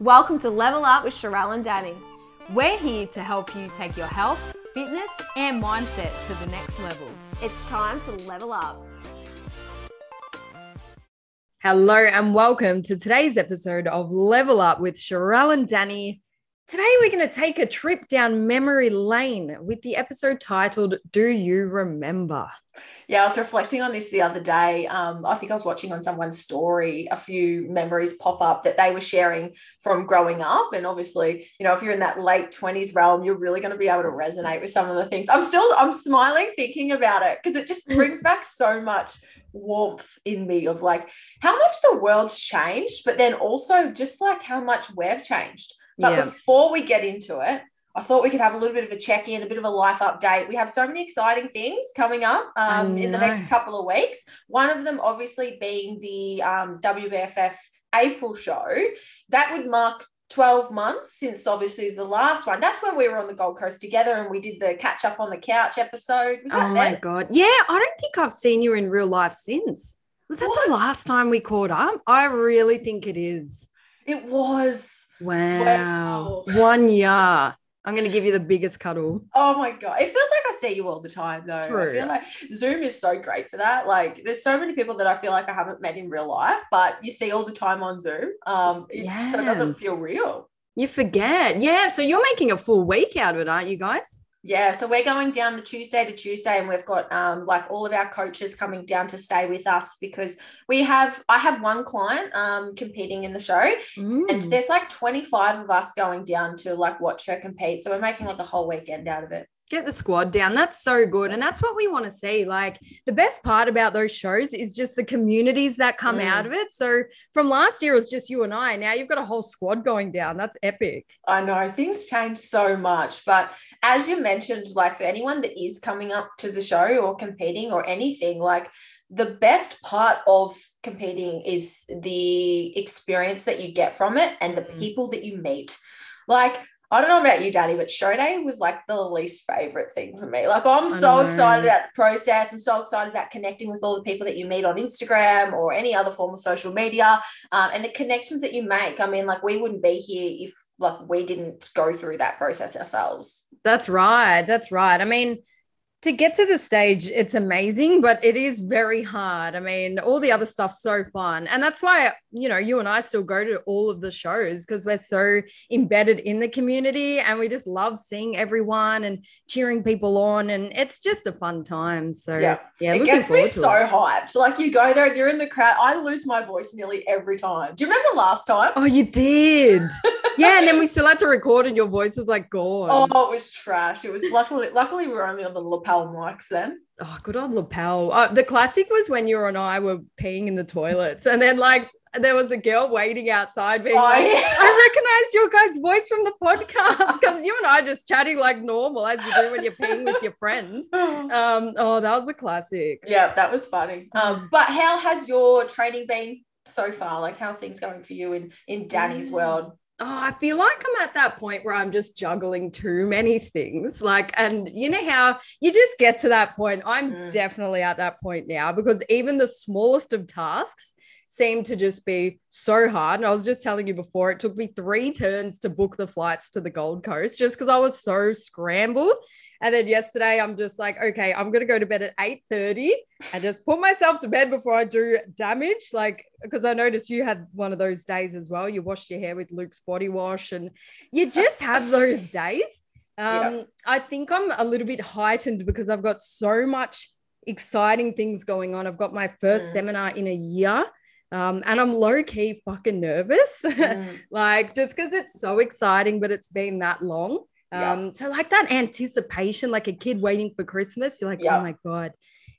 Welcome to Level Up with Sharelle and Danny. We're here to help you take your health, fitness, and mindset to the next level. It's time to level up. Hello and welcome to today's episode of Level Up with Sharelle and Danny. Today we're going to take a trip down memory lane with the episode titled Do You Remember? Yeah, I was reflecting on this the other day. Um, I think I was watching on someone's story a few memories pop up that they were sharing from growing up. And obviously, you know, if you're in that late 20s realm, you're really going to be able to resonate with some of the things. I'm still I'm smiling thinking about it because it just brings back so much warmth in me of like how much the world's changed, but then also just like how much we've changed. But yeah. before we get into it, I thought we could have a little bit of a check in, a bit of a life update. We have so many exciting things coming up um, in the next couple of weeks. One of them, obviously, being the um, WBFF April show. That would mark 12 months since obviously the last one. That's when we were on the Gold Coast together and we did the catch up on the couch episode. oh then? my God. Yeah, I don't think I've seen you in real life since. Was that what? the last time we caught up? I really think it is. It was. Wow. wow. One year. I'm going to give you the biggest cuddle. Oh my God. It feels like I see you all the time, though. True. I feel like Zoom is so great for that. Like, there's so many people that I feel like I haven't met in real life, but you see all the time on Zoom. Um, yeah. So it doesn't feel real. You forget. Yeah. So you're making a full week out of it, aren't you guys? Yeah, so we're going down the Tuesday to Tuesday, and we've got um, like all of our coaches coming down to stay with us because we have I have one client um, competing in the show, mm. and there's like 25 of us going down to like watch her compete. So we're making like a whole weekend out of it get the squad down. That's so good. And that's what we want to see. Like the best part about those shows is just the communities that come mm. out of it. So from last year, it was just you and I. Now you've got a whole squad going down. That's epic. I know things change so much. But as you mentioned, like for anyone that is coming up to the show or competing or anything, like the best part of competing is the experience that you get from it and the mm. people that you meet. Like I don't know about you, Danny, but show day was like the least favorite thing for me. Like, I'm so excited about the process. I'm so excited about connecting with all the people that you meet on Instagram or any other form of social media um, and the connections that you make. I mean, like, we wouldn't be here if like we didn't go through that process ourselves. That's right. That's right. I mean, to get to the stage, it's amazing, but it is very hard. I mean, all the other stuff's so fun. And that's why, you know, you and I still go to all of the shows because we're so embedded in the community and we just love seeing everyone and cheering people on. And it's just a fun time. So, yeah, yeah it gets me so it. hyped. Like, you go there and you're in the crowd. I lose my voice nearly every time. Do you remember last time? Oh, you did. yeah. And then we still had to record and your voice was like gone. Oh, it was trash. It was luckily, luckily, we were only on the lapel mics then. Oh, good old lapel. Uh, the classic was when you and I were peeing in the toilets, and then like there was a girl waiting outside being oh, like, yeah. I recognized your guys' voice from the podcast because you and I just chatting like normal as you do when you're peeing with your friend. Um, oh, that was a classic. Yeah, that was funny. Um, but how has your training been so far? Like, how's things going for you in in Danny's mm. world? Oh, I feel like I'm at that point where I'm just juggling too many things. Like, and you know how you just get to that point. I'm mm. definitely at that point now because even the smallest of tasks seemed to just be so hard. And I was just telling you before, it took me three turns to book the flights to the Gold Coast just because I was so scrambled. And then yesterday, I'm just like, okay, I'm gonna go to bed at 8:30 and just put myself to bed before I do damage. Like, because I noticed you had one of those days as well. You washed your hair with Luke's body wash, and you just have those days. Um, yeah. I think I'm a little bit heightened because I've got so much exciting things going on. I've got my first mm. seminar in a year. Um, and I'm low key fucking nervous, mm. like just because it's so exciting, but it's been that long. Um, yeah. So like that anticipation, like a kid waiting for Christmas, you're like, yeah. oh my God.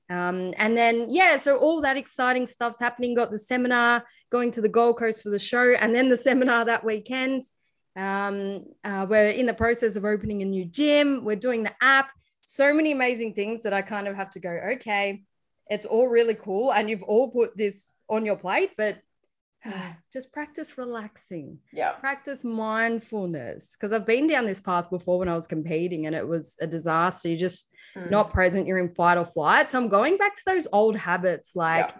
Um, and then, yeah, so all that exciting stuff's happening. Got the seminar, going to the Gold Coast for the show, and then the seminar that weekend. Um, uh, we're in the process of opening a new gym. We're doing the app. So many amazing things that I kind of have to go, okay, it's all really cool. And you've all put this on your plate, but just practice relaxing. Yeah. Practice mindfulness. Because I've been down this path before when I was competing and it was a disaster. You're just mm. not present. You're in fight or flight. So I'm going back to those old habits like,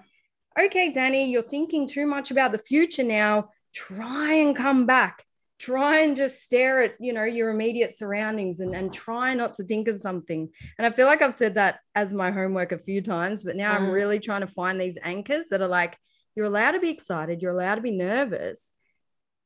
yeah. okay, Danny, you're thinking too much about the future now. Try and come back try and just stare at you know your immediate surroundings and, and try not to think of something and i feel like i've said that as my homework a few times but now mm. i'm really trying to find these anchors that are like you're allowed to be excited you're allowed to be nervous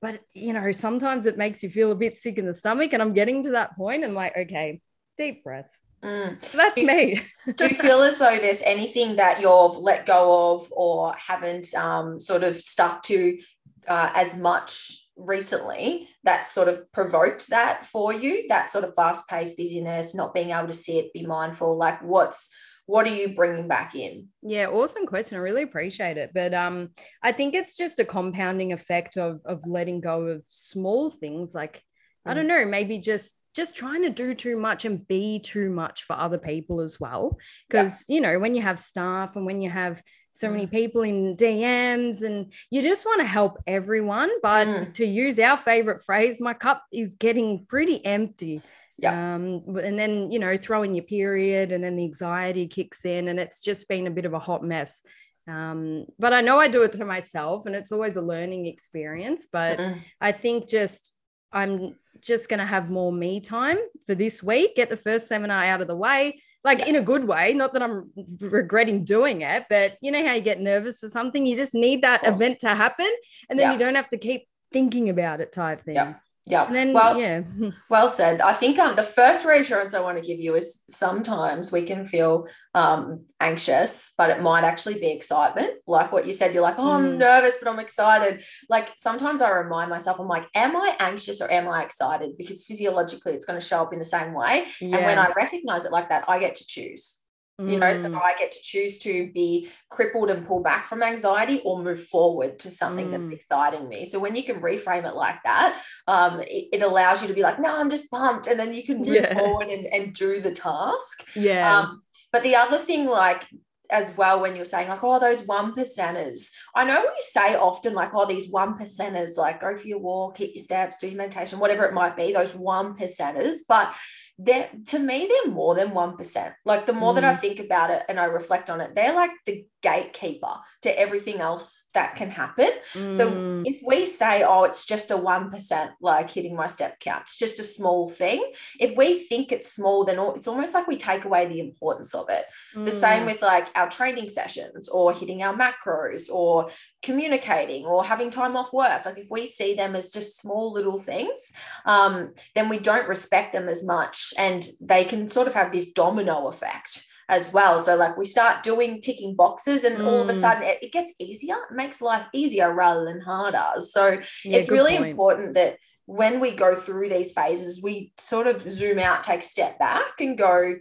but you know sometimes it makes you feel a bit sick in the stomach and i'm getting to that point and like okay deep breath Mm. That's do me. do you feel as though there's anything that you've let go of or haven't um, sort of stuck to uh, as much recently that sort of provoked that for you that sort of fast paced busyness not being able to sit be mindful like what's what are you bringing back in yeah awesome question i really appreciate it but um i think it's just a compounding effect of of letting go of small things like mm. i don't know maybe just just trying to do too much and be too much for other people as well because yeah. you know when you have staff and when you have so many people in DMs and you just want to help everyone. But mm. to use our favorite phrase, my cup is getting pretty empty. Yeah. Um, and then, you know, throw in your period and then the anxiety kicks in and it's just been a bit of a hot mess. Um, but I know I do it to myself and it's always a learning experience. But mm I think just I'm just going to have more me time for this week, get the first seminar out of the way, like yeah. in a good way. Not that I'm regretting doing it, but you know how you get nervous for something, you just need that event to happen, and then yeah. you don't have to keep thinking about it, type thing. Yeah. Yeah. And then, well, yeah. well said. I think um, the first reassurance I want to give you is sometimes we can feel um, anxious, but it might actually be excitement. Like what you said, you're like, oh, I'm mm. nervous, but I'm excited. Like sometimes I remind myself, I'm like, am I anxious or am I excited? Because physiologically it's going to show up in the same way. Yeah. And when I recognize it like that, I get to choose. You know, so mm. I get to choose to be crippled and pull back from anxiety or move forward to something mm. that's exciting me. So when you can reframe it like that, um, it, it, allows you to be like, no, I'm just pumped. And then you can move yeah. forward and, and do the task. Yeah. Um, but the other thing, like as well when you're saying like oh those one percenters i know we say often like oh these one percenters like go for your walk hit your steps do your meditation whatever it might be those one percenters but they're to me they're more than 1% like the more mm. that i mm. think about it and i reflect on it they're like the gatekeeper to everything else that can happen mm. so if we say oh it's just a 1% like hitting my step count it's just a small thing if we think it's small then it's almost like we take away the importance of it mm. the same mm. with like our training sessions or hitting our macros or communicating or having time off work like if we see them as just small little things um, then we don't respect them as much and they can sort of have this domino effect as well so like we start doing ticking boxes and mm. all of a mm. sudden it, it, gets easier it makes life easier rather than harder so yeah, it's really point. important that when we go through these phases we sort of zoom out take a step back and go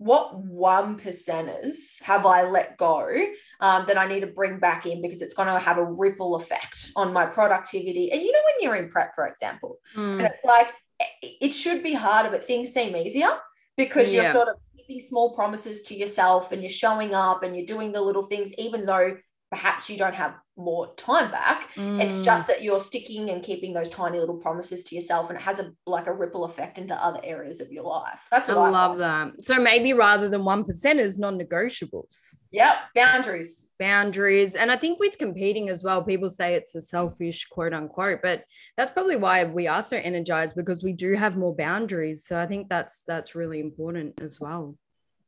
what one percenters have I let go um, that I need to bring back in because it's going to have a ripple effect on my productivity? And you know, when you're in prep, for example, mm. and it's like it should be harder, but things seem easier because you're sort of keeping small promises to yourself and you're showing up and you're doing the little things, even though perhaps you don't have more time back. Mm. it's just that you're sticking and keeping those tiny little promises to yourself and it has a like a ripple effect into other areas of your life. That's what i, I love that. So maybe rather than one is non-negotiables. Yep boundaries. Boundaries. And i think with competing as well people say it's a selfish quote unquote but that's probably why we are so energized because we do have more boundaries. So i think that's that's really important as well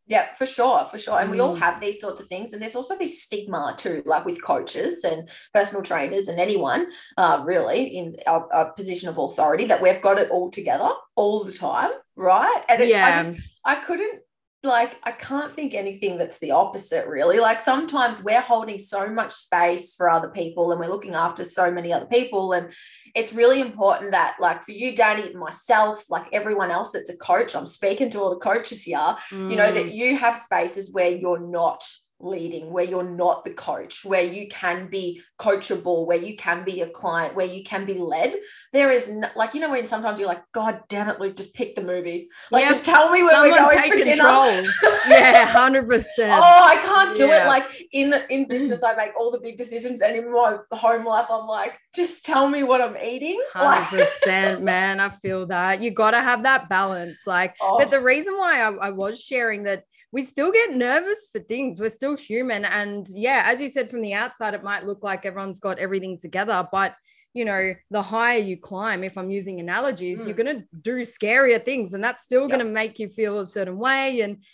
yeah, for sure, for sure. And we all mm. have these sorts of things. And there's also this stigma too, like with coaches and personal trainers and anyone uh, really in a position of authority that we've got it all together all the time, right? And it, yeah. I just I couldn't like I can't think anything that's the opposite really. Like sometimes we're holding so much space for other people and we're looking after so many other people. And it's really important that, like for you, Danny, myself, like everyone else that's a coach, I'm speaking to all the coaches here, mm. you know, that mm. you have spaces where you're not leading, where you're not the coach, where you can be coachable, where you can be a client, where you can be led. There is no, like, you know, when sometimes you're like, God damn it, Luke, just pick the movie. Like, just tell me where we're going for control. dinner. yeah, hundred percent. Oh, I can't do yeah. it. Like in in business, I make all the big decisions, and in my home life, I'm like, just tell me what I'm eating. Hundred percent, man. I feel that you got to have that balance. Like, oh. but the reason why I, I was sharing that we still get nervous for things. We're still human. And yeah, as you said, from the outside, it might look like everyone's got everything together, but you know, the higher you climb, if I'm using analogies, Mm. you're going to do scarier things and that's still Yep. going to make you feel a certain way. And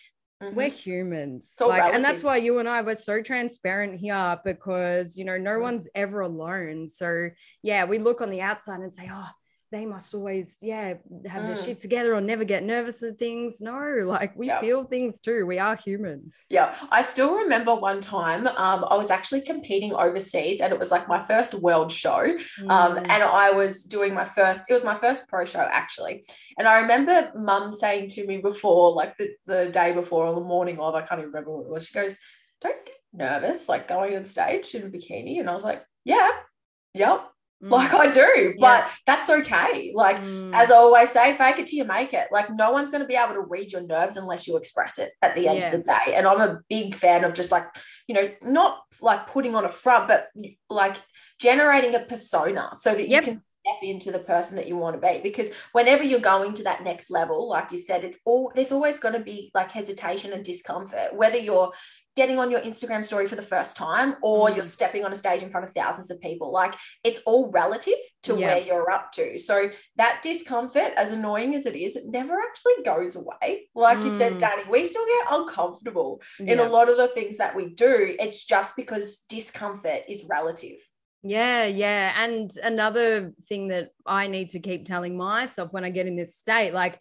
Mhm. we're humans. All Like, and that's why you and I were so transparent here because, you know, no Mm. one's ever alone. So, yeah, we look on the outside and say, oh, they must always, yeah, have their Mm. shit together or never get nervous with things. No, like we Yep. feel things too. We are human. Yeah, I still remember one time um, I was actually competing overseas and it was like my first world show. Um, Mm. and I was doing my first, it was my first pro show actually. And I remember mum saying to me before, like the, the day before or the morning of, I can't even remember what it was. She goes, Don't get nervous, like going on stage in a bikini. And I was like, Yeah, yep, Mm. like I do, but that's okay. Like, Mm. as I always say, fake it till you make it. Like no one's going to be able to read your nerves unless you express it at the end Yeah. of the day. And I'm a big fan of just like, you know, not like putting on a front, but like generating a persona so that Yep. you can step into the person that you want to be. Because whenever you're going to that next level, like you said, it's all there's always going to be like hesitation and discomfort, whether you're getting on your Instagram story for the first time or Mm. you're stepping on a stage in front of thousands of people. Like it's all relative to Yeah. where you're up to. So that discomfort, as annoying as it is, it never actually goes away. Like you said, Mm. Danny, we still get uncomfortable in a lot of the things that we do. It's just because discomfort is relative. Yeah, yeah. And another thing that I need to keep telling myself when I get in this state, like,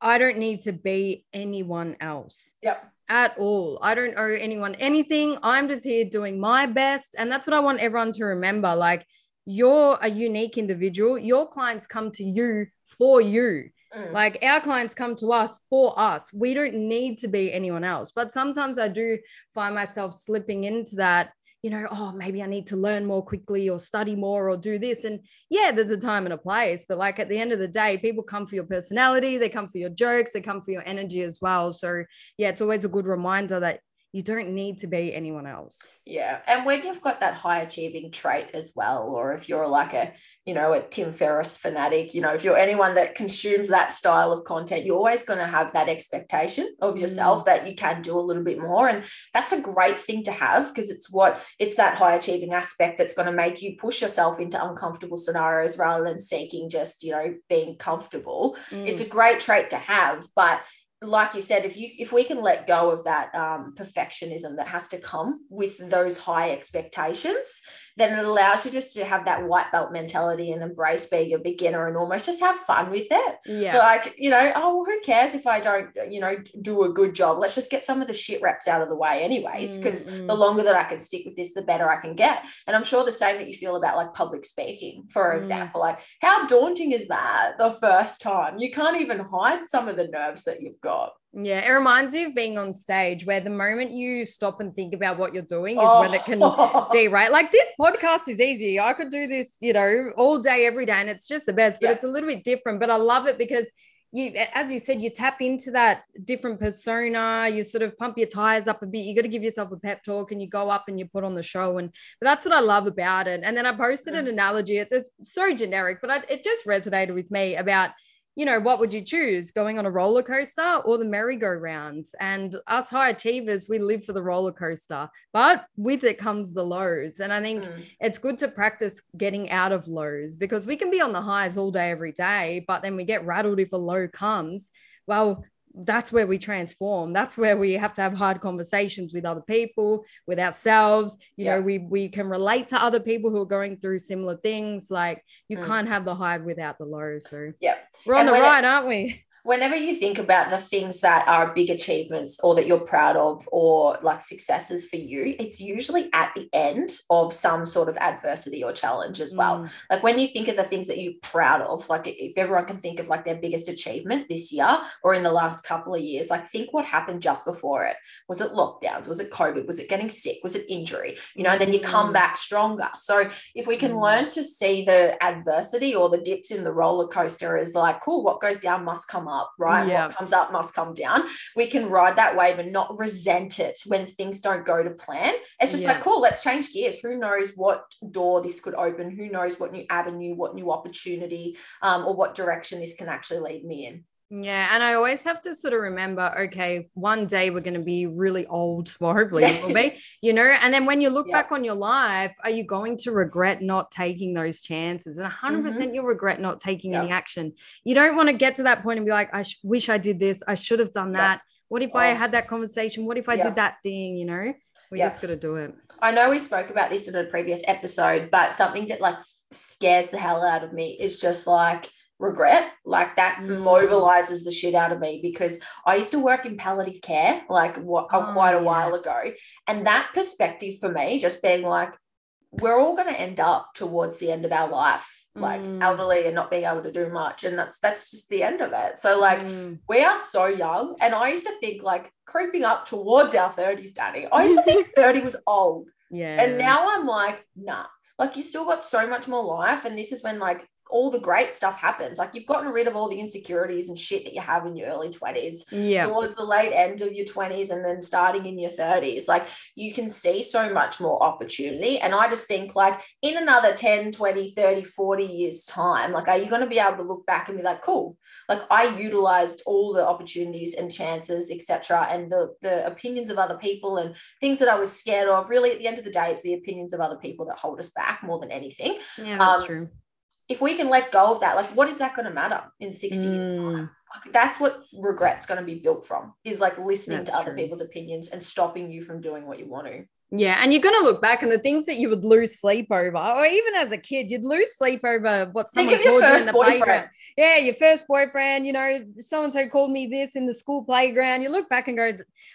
I don't need to be anyone else Yep. At all. I don't owe anyone anything. I'm just here doing my best. And that's what I want everyone to remember. Like, you're a unique individual. Your clients come to you for you. Mm. Like our clients come to us for us. We don't need to be anyone else. But sometimes I do find myself slipping into that, you know, oh, maybe I need to learn more quickly or study more or do this. And yeah, there's a time and a place. But like at the end of the day, people come for your personality, they come for your jokes, they come for your energy as well. So yeah, it's always a good reminder that you don't need to be anyone else. Yeah. And when you've got that high achieving trait as well, or if you're like a, you know, a Tim Ferriss fanatic, you know, if you're anyone that consumes that style of content, you're always going to have that expectation of yourself that you can do a little bit more. And that's a great thing to have because it's what it's that high achieving aspect that's going to make you push yourself into uncomfortable scenarios rather than seeking just, you know, being comfortable it's Mm. a great trait to have but like you said if you if we can let go of that um, perfectionism that has to come with those high expectations then it allows you just to have that white belt mentality and embrace being a beginner and almost just have fun with it. Yeah. like you know oh well, who cares if i don't you know do a good job? Let's just get some of the shit reps out of the way anyways because Mm, the longer that i can stick with this the better i can get. And i'm sure the same that you feel about like public speaking for Mm. example like how daunting is that the first time? You can't even hide some of the nerves that you've got Yeah, it reminds me of being on stage where the moment you stop and think about what you're doing is Oh. when it can derail. Like this podcast is easy. I could do this, you know, all day, every day, and it's just the best, but Yeah. it's a little bit different. But I love it because you, as you said, you tap into that different persona, you sort of pump your tires up a bit. You got to give yourself a pep talk and you go up and you put on the show. And but that's what I love about it. And then I posted an Mm. analogy. It- It's so generic, but I, it just resonated with me about you know, what would you choose, going on a roller coaster or the merry-go-round? And us high achievers, we live for the roller coaster, but with it comes the lows. And I think Mm. it's good to practice getting out of lows because we can be on the highs all day, every day, but then we get rattled if a low comes. Well, that's where we transform. That's where we have to have hard conversations with other people, with ourselves. You know, we we can relate to other people who are going through similar things. Like you Mm. can't have the high without the low. So yeah we're on And the when it- right, aren't we? Whenever you think about the things that are big achievements or that you're proud of or like successes for you it's usually at the end of some sort of adversity or challenge as well. Mm, like when you think of the things that you're proud of like if everyone can think of like their biggest achievement this year or in the last couple of years like think what happened just before it. Was it lockdowns? Was it covid? Was it getting sick? Was it injury? You know then you come Mm. back stronger. So if we can Mm. learn to see the adversity or the dips in the roller coaster as like cool what goes down must come up right? Yeah. what comes up must come down. We can ride that wave and not resent it when things don't go to plan. It's just Yeah. like cool let's change gears. Who knows what door this could open? Who knows what new avenue what new opportunity um, or what direction this can actually lead me in Yeah, and I always have to sort of remember, okay, one day we're going to be really old. Well, hopefully it will be, you know. And then when you look Yeah. back on your life, are you going to regret not taking those chances? And 100% Mm-hmm. you'll regret not taking Yeah. any action. You don't want to get to that point and be like, I sh- wish I did this. I should have done that. What if I Oh. had that conversation? What if I did that thing? You know, we just got to do it. I know we spoke about this in a previous episode, but something that like scares the hell out of me is just like regret. Like that Mm. mobilizes the shit out of me because I used to work in palliative care like what Oh, quite a yeah. while ago. And that perspective for me, just being like, we're all going to end up towards the end of our life, like Mm. elderly and not being able to do much. And that's that's just the end of it. So like Mm. we are so young. And I used to think like creeping up towards our 30s, Danny. I used to think 30 was old. yeah. And now I'm like, nah, like you still got so much more life. And this is when like all the great stuff happens. Like you've gotten rid of all the insecurities and shit that you have in your early 20s yeah. towards the late end of your 20s and then starting in your 30s. Like you can see so much more opportunity. And I just think like in another 10, 20, 30, 40 years time, like are you going to be able to look back and be like, cool, like I utilized all the opportunities and chances, etc. and the the opinions of other people and things that I was scared of. Really at the end of the day, it's the opinions of other people that hold us back more than anything. Yeah, that's um, true. If we can let go of that, like what is that going to matter in 60? Mm. Like, that's what regret's going to be built from is like listening That's to other people's opinions and stopping you from doing what you want to. Yeah, and you're gonna look back and the things that you would lose sleep over, or even as a kid, you'd lose sleep over what Think someone of your called you in first the boyfriend. playground. Yeah, your first boyfriend. You know, so and so called me this in the school playground. You look back and go,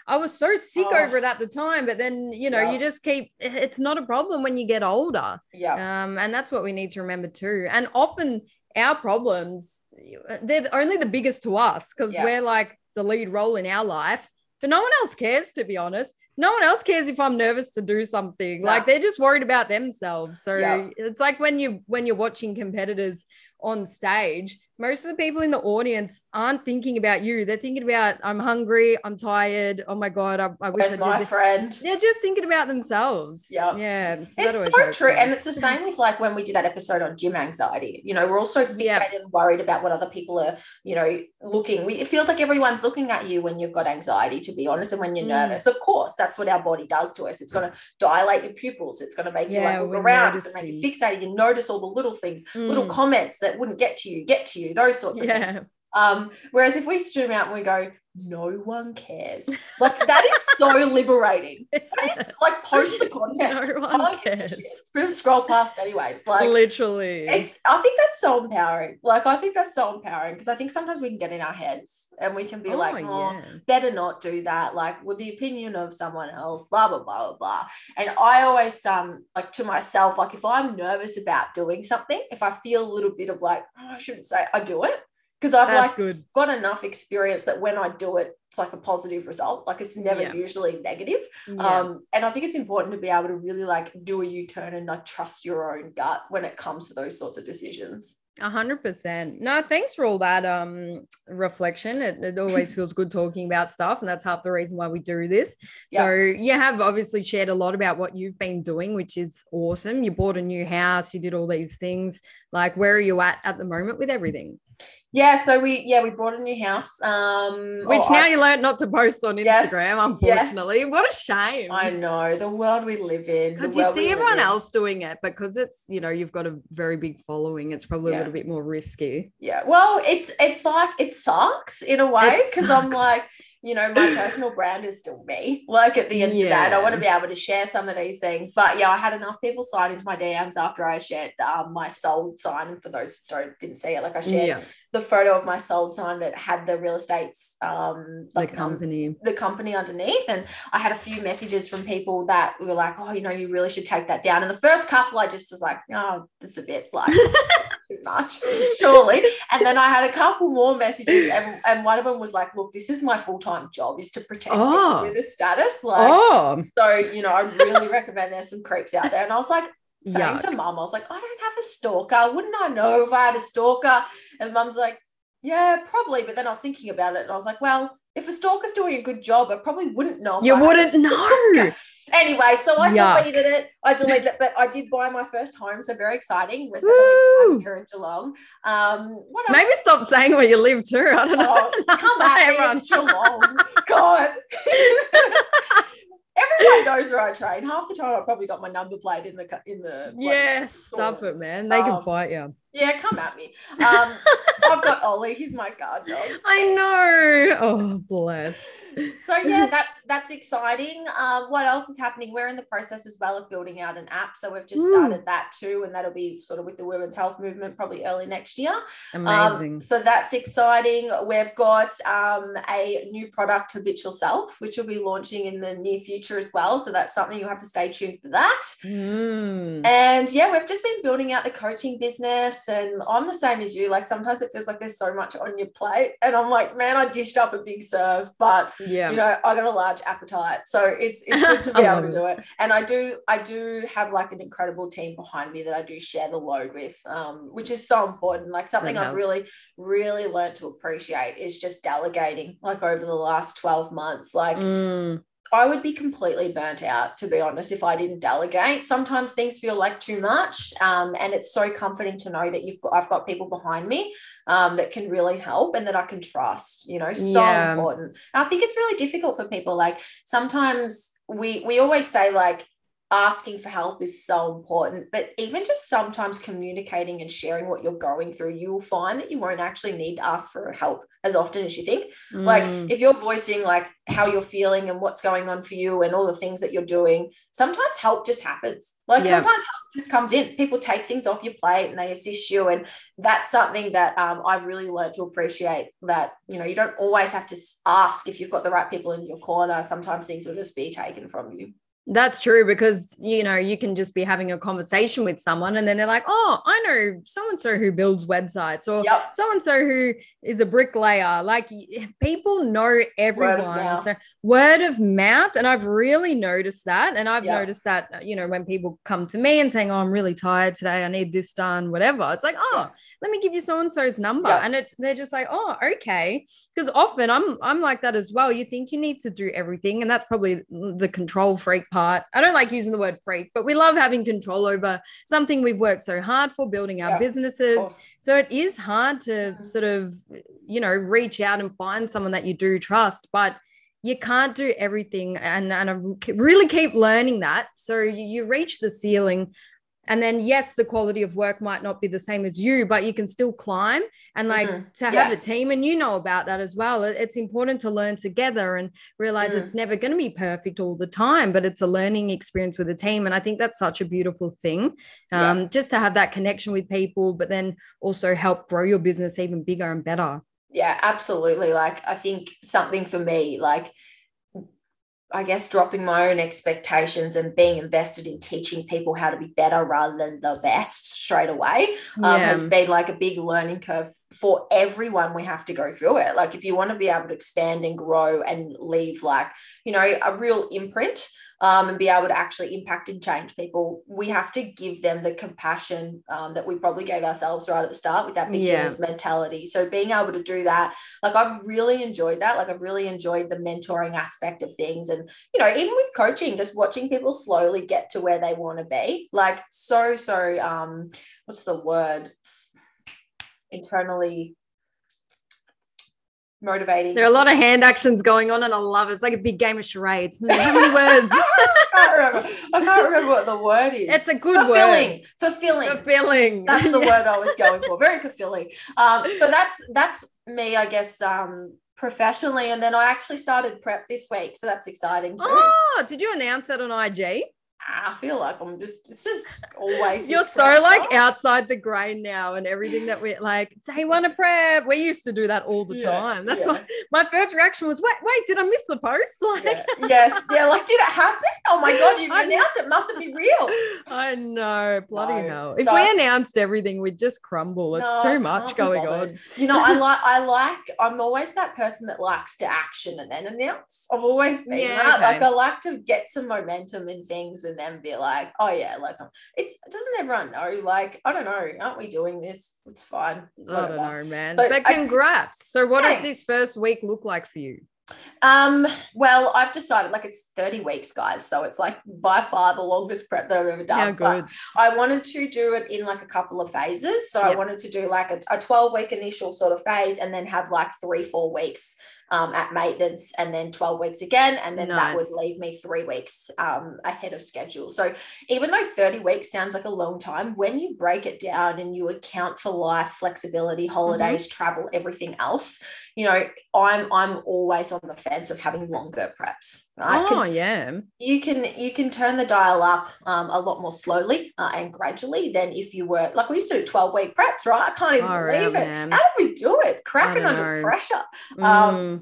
I was so sick Oh. over it at the time, but then you know, Yeah. you just keep. It's not a problem when you get older, Yeah. um, and that's what we need to remember too. And often our problems, they're only the biggest to us because Yeah. we're like the lead role in our life. But no one else cares, to be honest. No one else cares if I'm nervous to do something. Like they're just worried about themselves. So Yeah. it's like when you when you're watching competitors on stage, most of the people in the audience aren't thinking about you. They're thinking about I'm hungry, I'm tired. Oh my god, I, I wish I Where's did my this. friend? They're just thinking about themselves. Yeah. yeah. so It's so true. And it's the same with like when we did that episode on gym anxiety. You know, we're also fixated Yeah. and worried about what other people are, you know, looking. We, it feels like everyone's looking at you when you've got anxiety, to be honest, and when you're Mm. nervous. Of course, that's what our body does to us. It's going to dilate your pupils. It's going to make you like look around. It's going to make you fixated. You notice all the little things, little Mm. comments that wouldn't get to you, get to you, those sorts of things. Um, whereas if we zoom out and we go, no one cares. Like that is so liberating. It's like post the content. no one cares. Scroll past anyways. Like Literally. it's I think that's so empowering. Like I think that's so empowering because I think sometimes we can get in our heads and we can be like, oh, yeah. better not do that. Like with the opinion of someone else, blah blah blah blah blah. And I always um like to myself, like if I'm nervous about doing something, if I feel a little bit of like, oh, I shouldn't say I do it. Because I've That's like good. got enough experience that when I do it, it's like a positive result. Like it's never Yeah. usually negative. Yeah. Um, and I think it's important to be able to really like do a U-turn and like trust your own gut when it comes to those sorts of decisions. A hundred percent. No, thanks for all that um reflection. It, it always feels good talking about stuff, and that's half the reason why we do this. So you have obviously shared a lot about what you've been doing, which is awesome. You bought a new house, you did all these things. Like, where are you at at the moment with everything? Yeah, so we yeah we bought a new house. Um, Which oh, now I, you learned not to post on Yes, Instagram, unfortunately. What a shame. I know the world we live in. Because you see everyone else doing it, because it's you know you've got a very big following. It's probably Yeah. a little bit more risky. Yeah, well, it's it's like it sucks in a way because I'm like, you know, my personal brand is still me. Like at the end of the day, and I want to be able to share some of these things. But yeah, I had enough people sign into my DMs after I shared um, my sold sign. For those who don't didn't see it, like I shared Yeah, the photo of my sold sign that had the real estate's um like num- company. the company underneath and i had a few messages from people that were like oh you know you really should take that down and the first couple i just was like oh it's a bit like too much surely and then i had a couple more messages and, and one of them was like look this is my full-time job is to protect Oh. people with the status like oh, so you know i really recommend there's some creeps out there and i was like saying yuck. to mum, I was like, I don't have a stalker. Wouldn't I know if I had a stalker? And mum's like, yeah, probably. But then I was thinking about it and I was like, well, if a stalker's doing a good job, I probably wouldn't know. You I had a wouldn't know. Anyway, so I Yuck. deleted it. I deleted it, but I did buy my first home, so very exciting. We're settling here in Geelong. Um, what else? Maybe stop saying where you live too. I don't know. Oh, come at me, it's Geelong. God. Everyone knows where I train. Half the time, I probably got my number plate in the in the. Yes, stop it, man. They can Um, fight you. Yeah, come at me. Um, I've got Ollie. He's my guard dog. I know. Oh, bless. So yeah, that's that's exciting. Um, what else is happening? We're in the process as well of building out an app. So we've just Ooh. started that too, and that'll be sort of with the women's health movement probably early next year. Um, Amazing. so that's exciting. We've got um, a new product, Habitual Self, which will be launching in the near future as well. So that's something you'll have to stay tuned for that. Mm. And yeah, we've just been building out the coaching business. And I'm the same as you. Like sometimes it feels like there's so much on your plate. And I'm like, man, I dished up a big serve, but Yeah. you know, I got a large appetite. So it's it's good to be able to do it. And I do I do have like an incredible team behind me that I do share the load with, um, which is so important. Like something I've really, really learned to appreciate is just delegating, like over the last 12 months. Like Mm. I would be completely burnt out, to be honest, if I didn't delegate. Sometimes things feel like too much, um, and it's so comforting to know that you've got I've got people behind me um, that can really help and that I can trust. You know, so Yeah. important. And I think it's really difficult for people. Like sometimes we we always say like asking for help is so important but even just sometimes communicating and sharing what you're going through you will find that you won't actually need to ask for help as often as you think. Like Mm. if you're voicing like how you're feeling and what's going on for you and all the things that you're doing sometimes help just happens. Like Yeah. sometimes help just comes in. People take things off your plate and they assist you and that's something that um, i've really learned to appreciate that you know you don't always have to ask if you've got the right people in your corner. Sometimes things will just be taken from you That's true because you know you can just be having a conversation with someone and then they're like, "Oh, I know so and so who builds websites or so and so who is a bricklayer." Like eh, people know everyone. mouth. So word of mouth, and I've really noticed that. And I've Yeah. noticed that you know when people come to me and saying, "Oh, I'm really tired today. I need this done." Whatever. It's like, "Oh, Yeah. let me give you so and so's number," Yeah. and it's they're just like, "Oh, okay." Because often I'm I'm like that as well. You think you need to do everything, and that's probably the control freak part. I don't like using the word freak, but we love having control over something we've worked so hard for, building our Yeah, businesses. So it is hard to Mhm. sort of, you know, reach out and find someone that you do trust, but you can't do everything. And, and I really keep learning that. So you, you reach the ceiling. And then, yes, the quality of work might not be the same as you, but you can still climb. And like Mhm. to have a team, and you know about that as well. it- it's important to learn together and realize Mm. it's never going to be perfect all the time, but it's a learning experience with a team. And I think that's such a beautiful thing Yeah. um, just to have that connection with people, but then also help grow your business even bigger and better. Yeah, absolutely. Like, I think something for me, like, I guess dropping my own expectations and being invested in teaching people how to be better rather than the best straight away um, has been like a big learning curve for everyone. We have to go through it. Like, if you want to be able to expand and grow and leave, like, you know, a real imprint um, and be able to actually impact and change people, we have to give them the compassion um, that we probably gave ourselves right at the start with that Yeah. beginner's mentality. So, being able to do that, like, I've really enjoyed that. Like, I've really enjoyed the mentoring aspect of things. And, you know, even with coaching, just watching people slowly get to where they want to be, like, so, so, um, what's the word? Internally motivating. There are a lot of hand actions going on, and I love it. It's like a big game of charades. How many words? I can't remember. I can't remember what the word is. it's a good fulfilling. word. Fulfilling. Fulfilling. That's the word I was going for. Very fulfilling. Um, so that's that's me, I guess, um, professionally. And then I actually started prep this week, so that's exciting too. Oh, did you announce that on IG? I feel like I'm just it's just always You're so prep like outside the grain now, and everything that we're like. Day one of prep. We used to do that all the Yeah, time. That's yeah. why my first reaction was, "Wait, wait, did I miss the post?" Like, Yeah. Yes, yeah. Like, did it happen? Oh my god, you announced it. Mustn't be real. I know, bloody No. hell. If So we announced everything, we'd just crumble. It's No, too much going on. You know, I like I like I'm always that person that likes to action and then announce. I've always been Yeah, that. okay. Like I like to get some momentum in things and then be like, oh yeah, like um, it's doesn't everyone know? Like, I don't know, aren't we doing this? It's fine. I don't know, man. But But congrats. So, what does this first week look like for you? Um, well, I've decided like it's 30 weeks, guys. So it's like by far the longest prep that I've ever done. But I wanted to do it in like a couple of phases. So I wanted to do like a, a 12 week initial sort of phase and then have like three, four weeks um, at maintenance and then 12 weeks again. And then that would leave me three weeks um, ahead of schedule. So even though 30 weeks sounds like a long time, when you break it down and you account for life, flexibility, holidays, travel, everything else, you know, I'm I'm always on the fence of having longer preps. Right? Oh yeah. you can you can turn the dial up um, a lot more slowly uh, and gradually than if you were like we used to do 12 week preps, right? I can't even Far believe it. man. How did we do it? Cracking under know. pressure. Mm.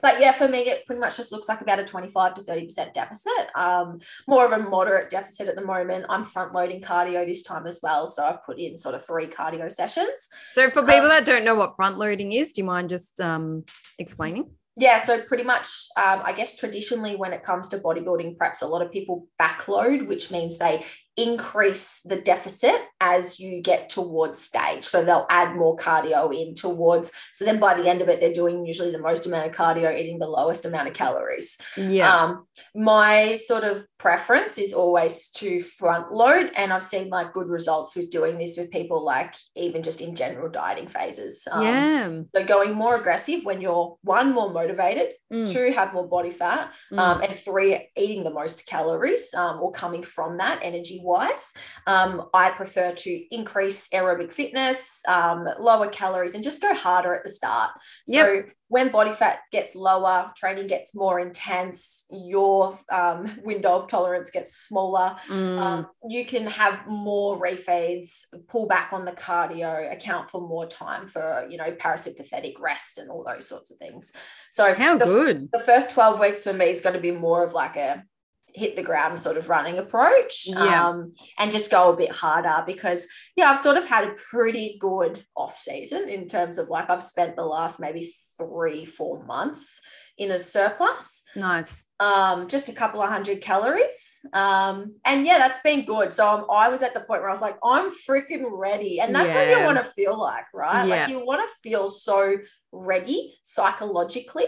But yeah, for me, it pretty much just looks like about a 25 to 30% deficit. Um, more of a moderate deficit at the moment. I'm front loading cardio this time as well. So I put in sort of three cardio sessions. so for people um, that don't know what front loading is, do you mind just um, explaining? Yeah, so pretty much, um, I guess traditionally, when it comes to bodybuilding preps, a lot of people backload, which means they increase the deficit as you get towards stage. So they'll add more cardio in towards. So then by the end of it, they're doing usually the most amount of cardio, eating the lowest amount of calories. Yeah. Um, my sort of preference is always to front load, and I've seen like good results with doing this with people, like even just in general dieting phases. Um, yeah. so going more aggressive when you're one more motivated, Mm, two have more body fat, mm. um, and three eating the most calories um, or coming from that energy wise. Um, I prefer to increase aerobic fitness, um, lower calories, and just go harder at the start. So when body fat gets lower, training gets more intense, your um, window of tolerance gets smaller. Mm. Um, you can have more refeeds, pull back on the cardio, account for more time for you know parasympathetic rest and all those sorts of things. So How the, good. the first 12 weeks for me is going to be more of like a hit the ground sort of running approach Yeah. um, and just go a bit harder because yeah i've sort of had a pretty good off season in terms of like i've spent the last maybe three four months in a surplus Nice. um, just a couple of hundred calories. Um, and yeah, that's been good. So um, I was at the point where I was like, I'm freaking ready. And that's what you want to feel like, right? Yeah. Like you want to feel so ready psychologically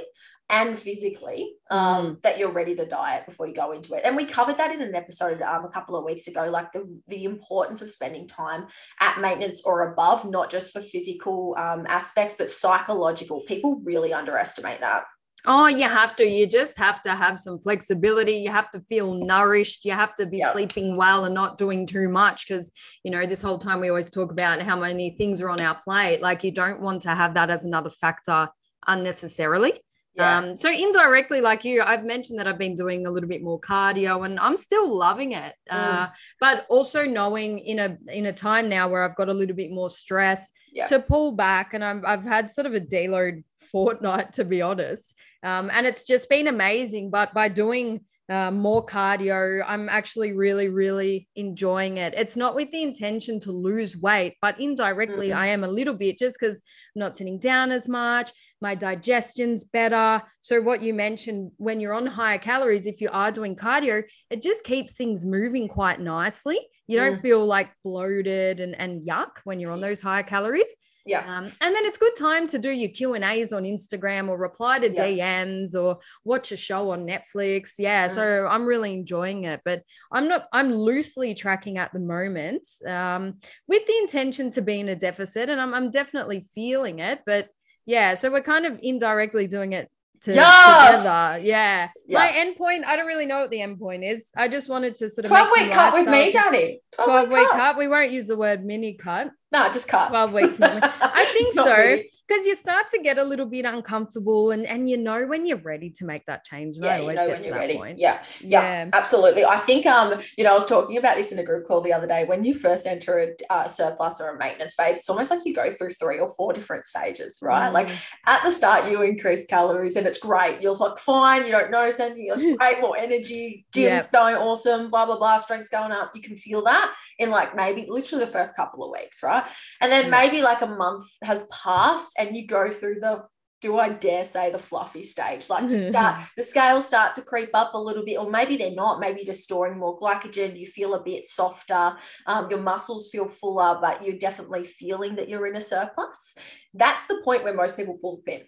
and physically um, Mm. that you're ready to diet before you go into it. And we covered that in an episode um, a couple of weeks ago, like the, the importance of spending time at maintenance or above, not just for physical um, aspects, but psychological. People really underestimate that. Oh, you have to. You just have to have some flexibility. You have to feel nourished. You have to be Yeah. sleeping well and not doing too much because, you know, this whole time we always talk about how many things are on our plate. Like, you don't want to have that as another factor unnecessarily. Yeah. Um, so indirectly, like you, I've mentioned that I've been doing a little bit more cardio, and I'm still loving it. Uh, but also knowing in a in a time now where I've got a little bit more stress Yeah. to pull back, and I'm, I've had sort of a deload fortnight to be honest, um, and it's just been amazing. But by doing uh, more cardio, I'm actually really, really enjoying it. It's not with the intention to lose weight, but indirectly, Mhm. I am a little bit just because I'm not sitting down as much. My digestion's better. So, what you mentioned when you're on higher calories, if you are doing cardio, it just keeps things moving quite nicely. You don't feel like bloated and, and yuck when you're on those higher calories. Yeah. Um, and then it's good time to do your Q and A's on Instagram or reply to Yeah. DMs or watch a show on Netflix. Yeah, Mm. so I'm really enjoying it. But I'm not. I'm loosely tracking at the moment um, with the intention to be in a deficit, and I'm, I'm definitely feeling it. But yeah, so we're kind of indirectly doing it. To, Yes! together. Yeah. Yeah. My end point, I don't really know what the end point is. I just wanted to sort of 12 make some week cut with me, lifestyle- Danny. 12 week cut. We won't use the word mini cut. No, just cut. 12 weeks. I think so really. Because you start to get a little bit uncomfortable and, and you know when you're ready to make that change. And I Yeah, you always know get to that ready. point. Yeah, yeah, Yeah. absolutely. I think, um, you know, I was talking about this in a group call the other day. When you first enter a uh, surplus or a maintenance phase, it's almost like you go through three or four different stages, right? Like Mm. at the start, you increase calories and it's great. You're like fine, you don't notice anything. You're great, more energy, gym's Yeah. going awesome, blah blah blah, strength's going up. You can feel that in like maybe literally the first couple of weeks, right? And then Yeah. maybe like a month has passed and you go through the do I dare say the fluffy stage? Like you start the scales start to creep up a little bit, or maybe they're not. Maybe you're just storing more glycogen. You feel a bit softer. Um, your muscles feel fuller, but you're definitely feeling that you're in a surplus. That's the point where most people pull the pin.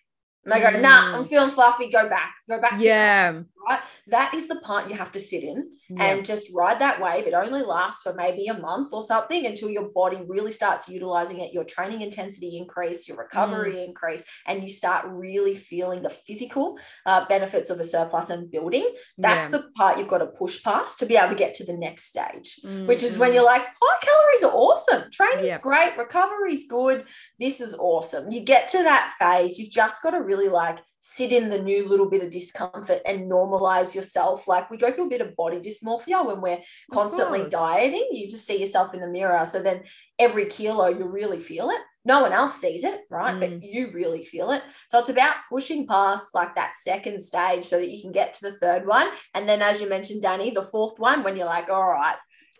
And they go, nah, I'm feeling fluffy. Go back. Go back. Yeah. right. That is the part you have to sit in Yeah. and just ride that wave. It only lasts for maybe a month or something until your body really starts utilizing it. Your training intensity increase, your recovery Mm. increase, and you start really feeling the physical uh, benefits of a surplus and building. That's Yeah. the part you've got to push past to be able to get to the next stage which is Mm, when mm. you're like, high calories are awesome. Training's Yep. great. Recovery's good. This is awesome. You get to that phase, you've just got to really like sit in the new little bit of discomfort and normalize yourself. Like we go through a bit of body dysmorphia when we're constantly dieting. You just see yourself in the mirror. So then every kilo, you really feel it. No one else sees it, right? Mm. But you really feel it. So it's about pushing past like that second stage so that you can get to the third one. And then, as you mentioned, Danny, the fourth one, when you're like, all right,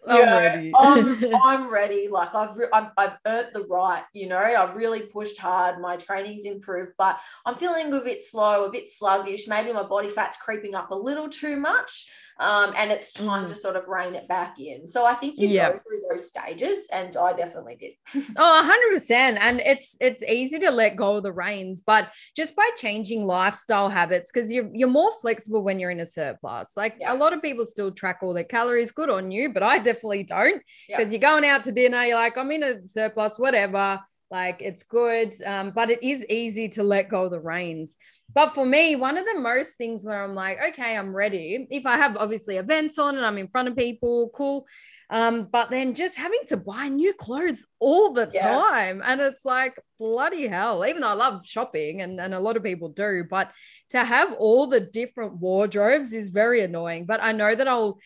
I'm you know, ready. I'm, I'm ready. Like I've, re- I've, I've earned the right, you know, I've really pushed hard. My training's improved, but I'm feeling a bit slow, a bit sluggish. Maybe my body fat's creeping up a little too much. Um, and it's time Mm. to sort of rein it back in. So I think you Yeah. go through those stages and I definitely did. Oh, 100%. And it's it's easy to let go of the reins, but just by changing lifestyle habits because you're you're more flexible when you're in a surplus. Like Yeah. a lot of people still track all their calories, good on you, but I definitely don't Yeah. because you're going out to dinner, you're like, I'm in a surplus, whatever. Like it's good. Um, but it is easy to let go of the reins. But for me, one of the most things where I'm like, okay, I'm ready. If I have obviously events on and I'm in front of people, cool. Um, but then just having to buy new clothes all the Yeah. time. And it's like bloody hell, even though I love shopping and, and a lot of people do, but to have all the different wardrobes is very annoying. But I know that I'll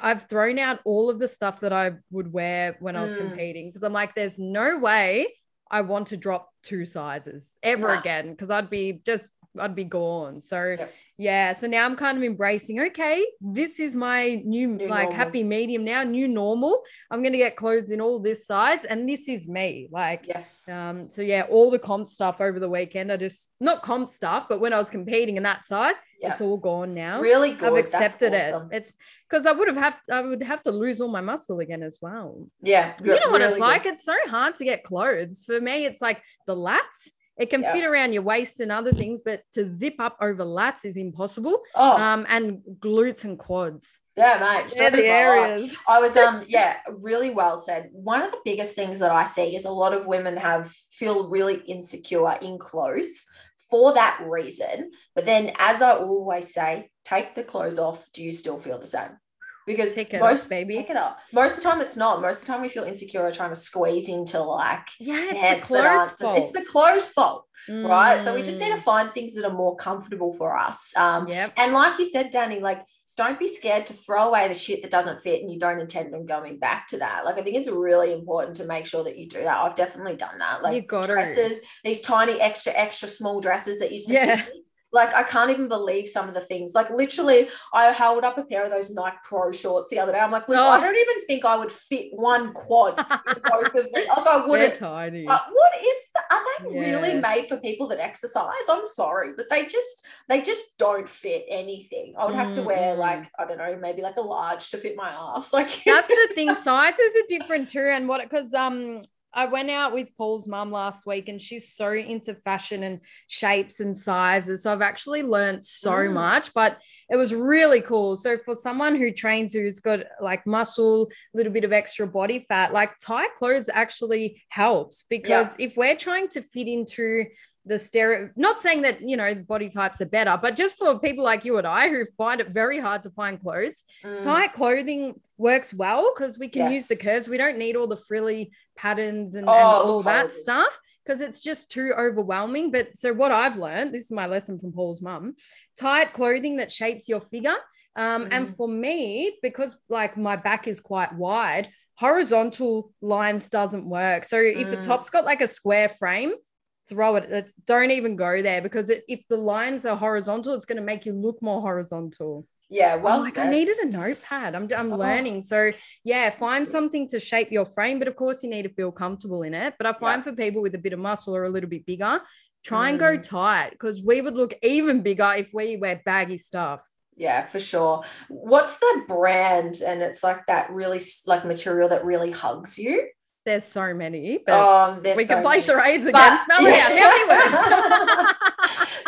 I've thrown out all of the stuff that I would wear when I was Mm. competing because I'm like, there's no way I want to drop two sizes ever Nah. again because I'd be just I'd be gone. So Yep. yeah, so now I'm kind of embracing, okay, this is my new, New like normal. happy medium now, new normal. I'm gonna get clothes in all this size, and this is me. Like Yes. um, so yeah, all the comp stuff over the weekend. I just not comp stuff, but when I was competing in that size, Yeah. it's all gone now. Really good. I've accepted awesome. it. It's because I would have have I would have to lose all my muscle again as well. Yeah. You know what really it's good. like? It's so hard to get clothes. For me, it's like the lats. It can Yeah. fit around your waist and other things, but to zip up over lats is impossible. Oh, Um, and glutes and quads. yeah, mate. They're so the areas. I was um yeah, really well said. One of the biggest things that I see is a lot of women have feel really insecure in clothes for that reason. But then as I always say, take the clothes off. Do you still feel the same? Because Take it off, most baby. take it off. Most of the time it's not. Most of the time we feel insecure trying to squeeze into like Yeah, it's the clothes fault. it's the clothes fault, right? So we just need to Mm. find things that are more comfortable for us. Um Yep. and like you said, Danny, like don't be scared to throw away the shit that doesn't fit and you don't intend on going back to that. Like I think it's really important to make sure that you do that. I've definitely done that. Like You gotta. dresses, these tiny extra, extra small dresses that used to Yeah. fit. Like I can't even believe some of the things. Like literally, I held up a pair of those Nike Pro shorts the other day. I'm like, look, Oh. I don't even think I would fit one quad both of them. Like I They're wouldn't tiny. uh, what is the, Are they really made for people that exercise? I'm sorry, but they just they just don't fit anything. I would have to wear like I don't know, maybe like a large to fit my ass. Like That's the thing. Sizes are different too. And what because um I went out with Paul's mum last week and she's so into fashion and shapes and sizes. So I've actually learned so Mm. much, but it was really cool. So for someone who trains who's got like muscle, a little bit of extra body fat, like tight clothes actually helps because if we're trying to fit into the stereo not saying that you know body types are better but just for people like you and i who find it very hard to find clothes Mm, tight clothing works well because we can use the curves. We don't need all the frilly patterns and, Oh, and all that stuff because it's just too overwhelming. But so what I've learned, this is my lesson from Paul's mum, tight clothing that shapes your figure. Um, And Mm. for me, because like my back is quite wide, horizontal lines doesn't work. So if the Mm. top's got like a square frame, throw it. It's, don't even go there because it, if the lines are horizontal, it's going to make you look more horizontal. yeah, well like. I needed a notepad. I'm, I'm Oh. learning. So yeah, find something to shape your frame, but of course you need to feel comfortable in it. But I find for people with a bit of muscle or a little bit bigger, try and go Mm. tight because we would look even bigger if we wear baggy stuff. yeah, for sure. What's the brand? And it's like that really like material that really hugs you. There's so many, but Um, there's we can play many. charades But- again. Spell it out. How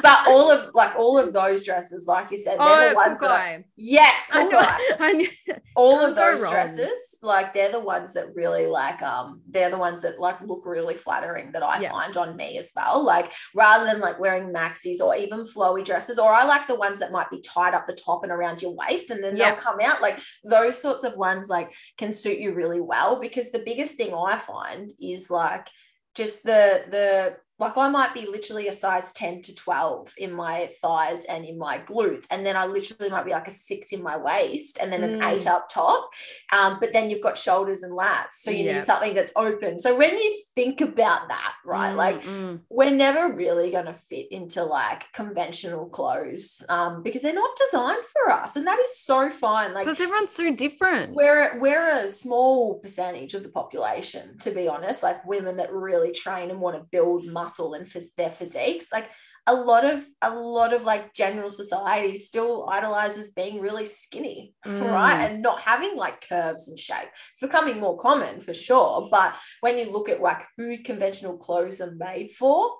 but all of like all of those dresses, like you said, they're Oh, the ones that I, yes, I know. I knew. all of those wrong. dresses, like they're the ones that really like um they're the ones that like look really flattering that I Yeah. find on me as well. Like rather than like wearing maxis or even flowy dresses, or I like the ones that might be tied up the top and around your waist and then Yeah. they'll come out. Like those sorts of ones like can suit you really well because the biggest thing I find is like just the the like I might be literally a size 10 to 12 in my thighs and in my glutes. And then I literally might be like a six in my waist and then an Mm. eight up top. Um, but then you've got shoulders and lats. So you Yeah. need something that's open. So when you think about that, right, like Mm, mm. we're never really going to fit into like conventional clothes um, because they're not designed for us. And that is so fine. Like because everyone's so different. we're we're a small percentage of the population to be honest like women that really train and want to build muscle and phys- their physiques like a lot of a lot of like general society still idolizes being really skinny right Mm. and not having like curves and shape it's becoming more common for sure but when you look at like who conventional clothes are made for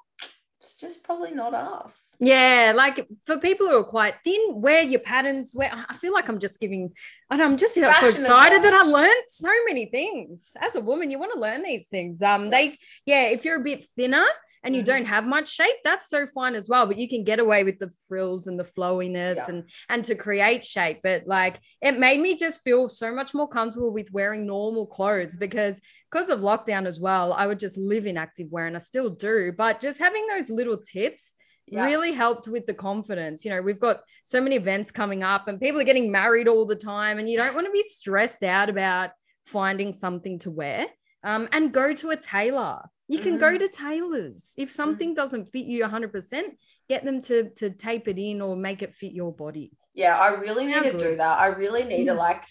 it's just probably not us Yeah, like for people who are quite thin, wear your patterns. Wear. I feel like I'm just giving. I know, I'm just so excited that. I learned so many things. As a woman, you want to learn these things. Um, Yeah. they, yeah, if you're a bit thinner and you Mhm. don't have much shape, that's so fine as well. But you can get away with the frills and the flowiness Yeah. and and to create shape. But like, it made me just feel so much more comfortable with wearing normal clothes because because of lockdown as well, I would just live in active wear and I still do. But just having those little tips Yeah. really helped with the confidence. You know, we've got so many events coming up and people are getting married all the time, and you don't want to be stressed out about finding something to wear. Um, and go to a tailor. You can go Mhm. to tailors. If something doesn't fit you 100%, get them to, to tape it in or make it fit your body. Yeah, I really need to do that. I really need to Mm. like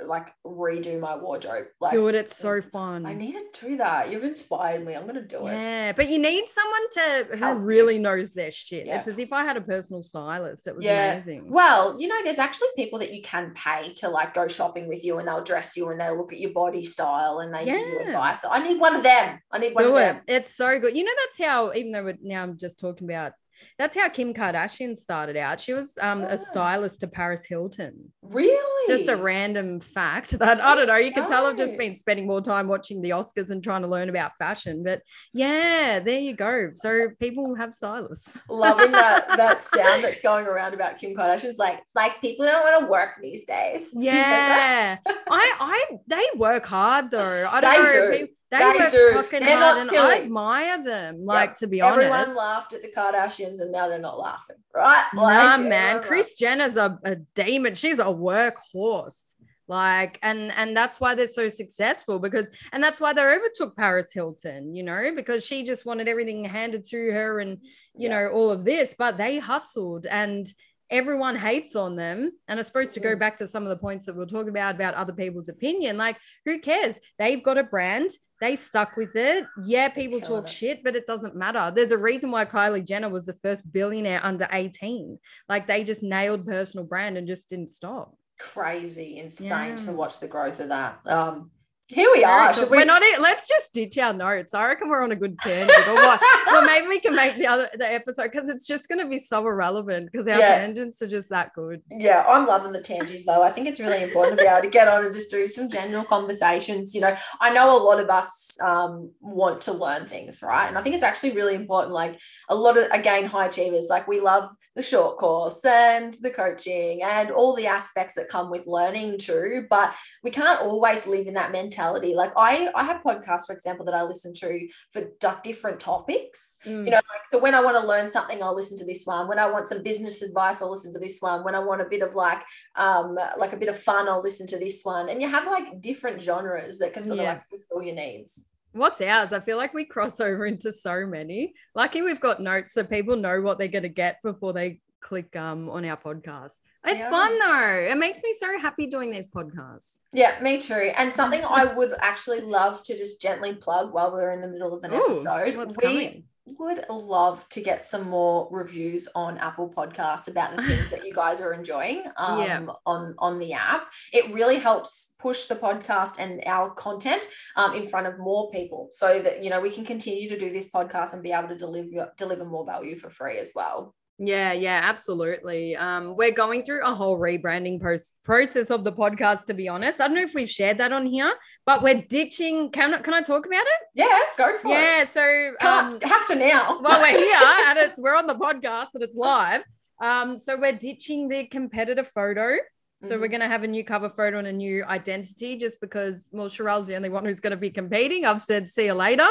like redo my wardrobe. Like do it. It's so fun. I need to do that. You've inspired me. I'm gonna do it. Yeah, but you need someone to who Help you. really knows their shit. Yeah. It's as if I had a personal stylist. It was Yeah. amazing. Well, you know, there's actually people that you can pay to like go shopping with you and they'll dress you and they'll look at your body style and they give you advice. I need one of them. I need one Do of it. them. It's so good. You know, that's how, even though we're, now I'm just talking about, that's how Kim Kardashian started out. She was um, Oh. a stylist to Paris Hilton. Really? Just a random fact that I don't know. You can tell I've just been spending more time watching the Oscars and trying to learn about fashion. But yeah, there you go. So people have stylists. loving that that sound that's going around about Kim Kardashian. It's like it's like people don't want to work these days. Yeah, I, I, they work hard though. I don't They know. do. People- They, They work do. fucking They're hard, not and silly. I admire them. Like to be honest, Everyone laughed at the Kardashians and now they're not laughing, right? nah, Like, man. everyone Kris Jenner's a, a demon. She's a workhorse. Like, and and that's why they're so successful because, and that's why they overtook Paris Hilton, you know, because she just wanted everything handed to her and you Yeah. know all of this, but they hustled and everyone hates on them. And I suppose to go Mm. back to some of the points that we'll talk about about other people's opinion, like who cares? They've got a brand. They stuck with it. Yeah, people Killing talk it. shit, but it doesn't matter. There's a reason why Kylie Jenner was the first billionaire under 18. Like they just nailed personal brand and just didn't stop. crazy, insane Yeah. to watch the growth of that. Um, here we are. cool. We? We're not. Let's just ditch our notes. I reckon we're on a good tangent. Or what? well, maybe we can make the other the episode because it's just going to be so irrelevant because our Yeah. tangents are just that good. yeah, I'm loving the tangents though. I think it's really important to be able to get on and just do some general conversations. You know, I know a lot of us um, want to learn things, right? And I think it's actually really important. Like a lot of, again, high achievers, like we love the short course and the coaching and all the aspects that come with learning too. But we can't always live in that mentality. Like I, I have podcasts, for example, that I listen to for different topics Mm. you know like so when i want to learn something i'll listen to this one when i want some business advice i'll listen to this one when i want a bit of like um like a bit of fun i'll listen to this one and you have like different genres that can sort Yeah. of like fulfill your needs What's ours? I feel like we cross over into so many. Lucky we've got notes so people know what they're going to get before they click um on our podcast. It's Yeah. fun though. It makes me so happy doing these podcasts. yeah me too and something i would actually love to just gently plug while we're in the middle of an Ooh, episode what's we coming? would love to get some more reviews on Apple Podcasts about the things that you guys are enjoying um, Yeah. on on the app. It really helps push the podcast and our content um, in front of more people, so that you know we can continue to do this podcast and be able to deliver deliver more value for free as well. Yeah, yeah, absolutely. Um, we're going through a whole rebranding post- process of the podcast, to be honest. I don't know if we've shared that on here, but we're ditching. Can, can I talk about it? Yeah, go for yeah, it. Yeah, so um, have to now. well, we're here and it's we're on the podcast and it's live. Um, so we're ditching the competitor photo. So mm-hmm. we're going to have a new cover photo and a new identity just because, well, Sharelle's the only one who's going to be competing. I've said, see you later.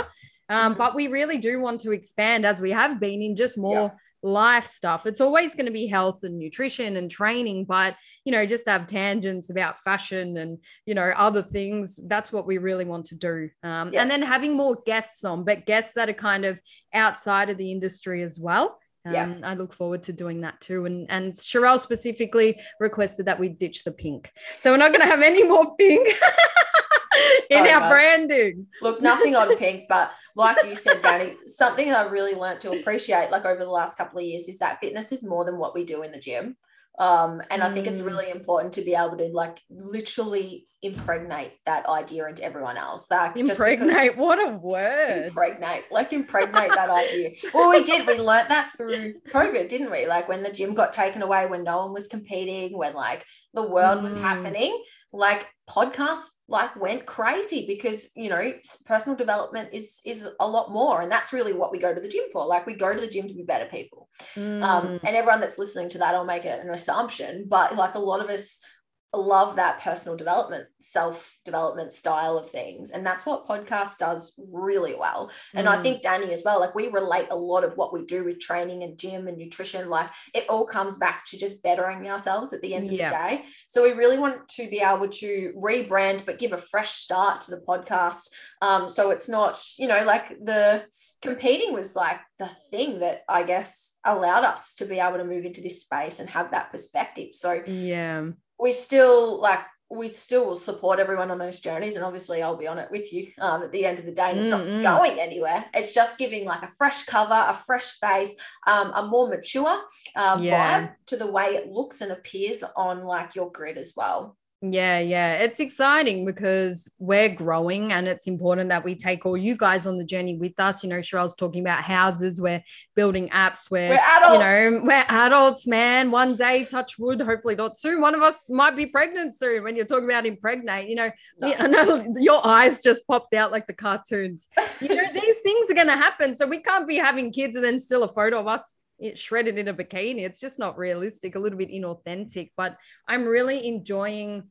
Um, mm-hmm. But we really do want to expand as we have been in just more yeah life stuff. It's always going to be health and nutrition and training, but you know, just have tangents about fashion and you know other things. That's what we really want to do. Um, yeah. And then having more guests on, but guests that are kind of outside of the industry as well. Um, yeah. I look forward to doing that too. And and Sharelle specifically requested that we ditch the pink. So we're not going to have any more pink. in our branding. Look, nothing on pink, but like you said, Danny, something that I really learned to appreciate, like over the last couple of years, is that fitness is more than what we do in the gym. Um, and mm. I think it's mm. really important to be able to like literally impregnate that idea into everyone else. Like impregnate, what a word. Impregnate, like impregnate that idea. Well, we did. We learned that through COVID, didn't we? Like when the gym got taken away, when no one was competing, when like the world mm. was happening, like podcasts like went crazy because you know personal development is is a lot more and that's really what we go to the gym for like we go to the gym to be better people um, mm. um, and everyone that's listening to that i'll make it an assumption but like a lot of us love that personal development, self development style of things. And that's what podcast does really well. And mm. I think Danny as well, like we relate a lot of what we do with training and gym and nutrition. Like it all comes back to just bettering ourselves at the end of the day. So we really want to be able to rebrand, but give a fresh start to the podcast. Um, so it's not, you know, like the, competing was like the thing that I guess allowed us to be able to move into this space and have that perspective. So yeah, we still like we still will support everyone on those journeys and obviously i'll be on it with you um, at the end of the day and it's mm-hmm. not going anywhere it's just giving like a fresh cover a fresh face um, a more mature um, yeah. vibe to the way it looks and appears on like your grid as well yeah, yeah. It's exciting because we're growing and it's important that we take all you guys on the journey with us. You know, Sharelle's talking about houses, we're building apps, we're, we're adults. you know, we're adults, man. One day, touch wood, hopefully not soon. One of us might be pregnant soon when you're talking about impregnate. You know, no. I know your eyes just popped out like the cartoons. You know, these things are going to happen. So we can't be having kids and then still a photo of us it shredded in a bikini. It's just not realistic, a little bit inauthentic. But I'm really enjoying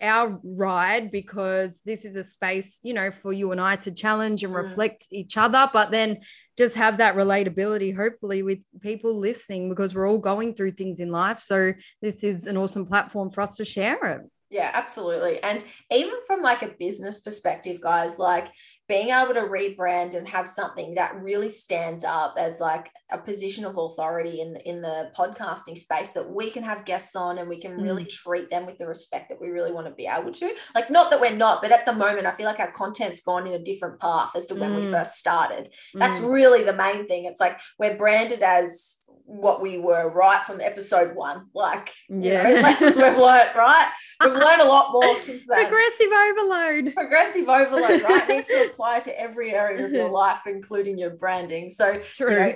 our ride because this is a space, you know, for you and I to challenge and mm. reflect mm. each other, but then just have that relatability, hopefully, with people listening because we're all going through things in life. So this is an awesome platform for us to share it. Yeah, absolutely. And even from like a business perspective, guys, like being able to rebrand and have something that really stands up as like a position of authority in in the podcasting space that we can have guests on and we can really mm. treat them with the respect that we really want to be able to like not that we're not but at the moment i feel like our content's gone in a different path as to when mm. we first started that's mm. really the main thing it's like we're branded as what we were right from episode one. Like, yeah, know, lessons we've learned, right? We've learned a lot more since then. Progressive overload. Progressive overload, right? Needs to apply to every area of your life, including your branding. So, True. you know,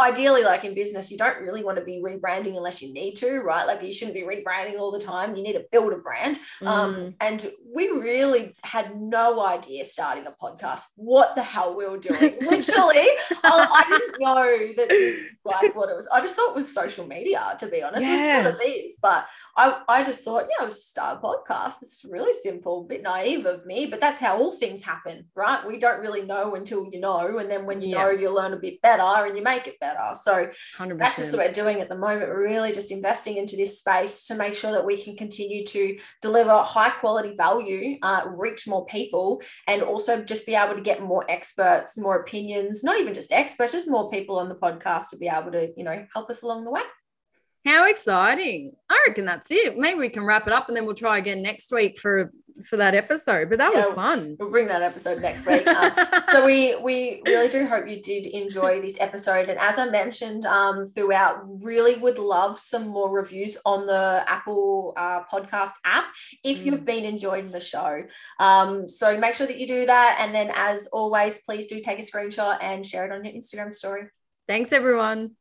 ideally like in business you don't really want to be rebranding unless you need to right? Like you shouldn't be rebranding all the time. You need to build a brand. Um, mm. um, and we really had no idea starting a podcast what the hell we were doing. Literally um, i didn't know that this like what it was i just thought it was social media to be honest. Yeah. it sort of is but I, I just thought yeah was start a podcast. It's really simple bit naive of me but that's how all things happen right? We don't really know until you know and then when you yeah. know you learn a bit better and you make it better. So 100%. that's just what we're doing at the moment. We're really just investing into this space to make sure that we can continue to deliver high quality value, uh, reach more people, and also just be able to get more experts, more opinions, not even just experts, just more people on the podcast to be able to, you know, help us along the way. How exciting. I reckon that's it. Maybe we can wrap it up and then we'll try again next week for for that episode. But that yeah, was fun. We'll bring that episode next week. Um, so we we really do hope you did enjoy this episode. And as I mentioned um, throughout, really would love some more reviews on the Apple uh, podcast app if mm. you've been enjoying the show. Um, so make sure that you do that. And then as always, please do take a screenshot and share it on your Instagram story. Thanks everyone.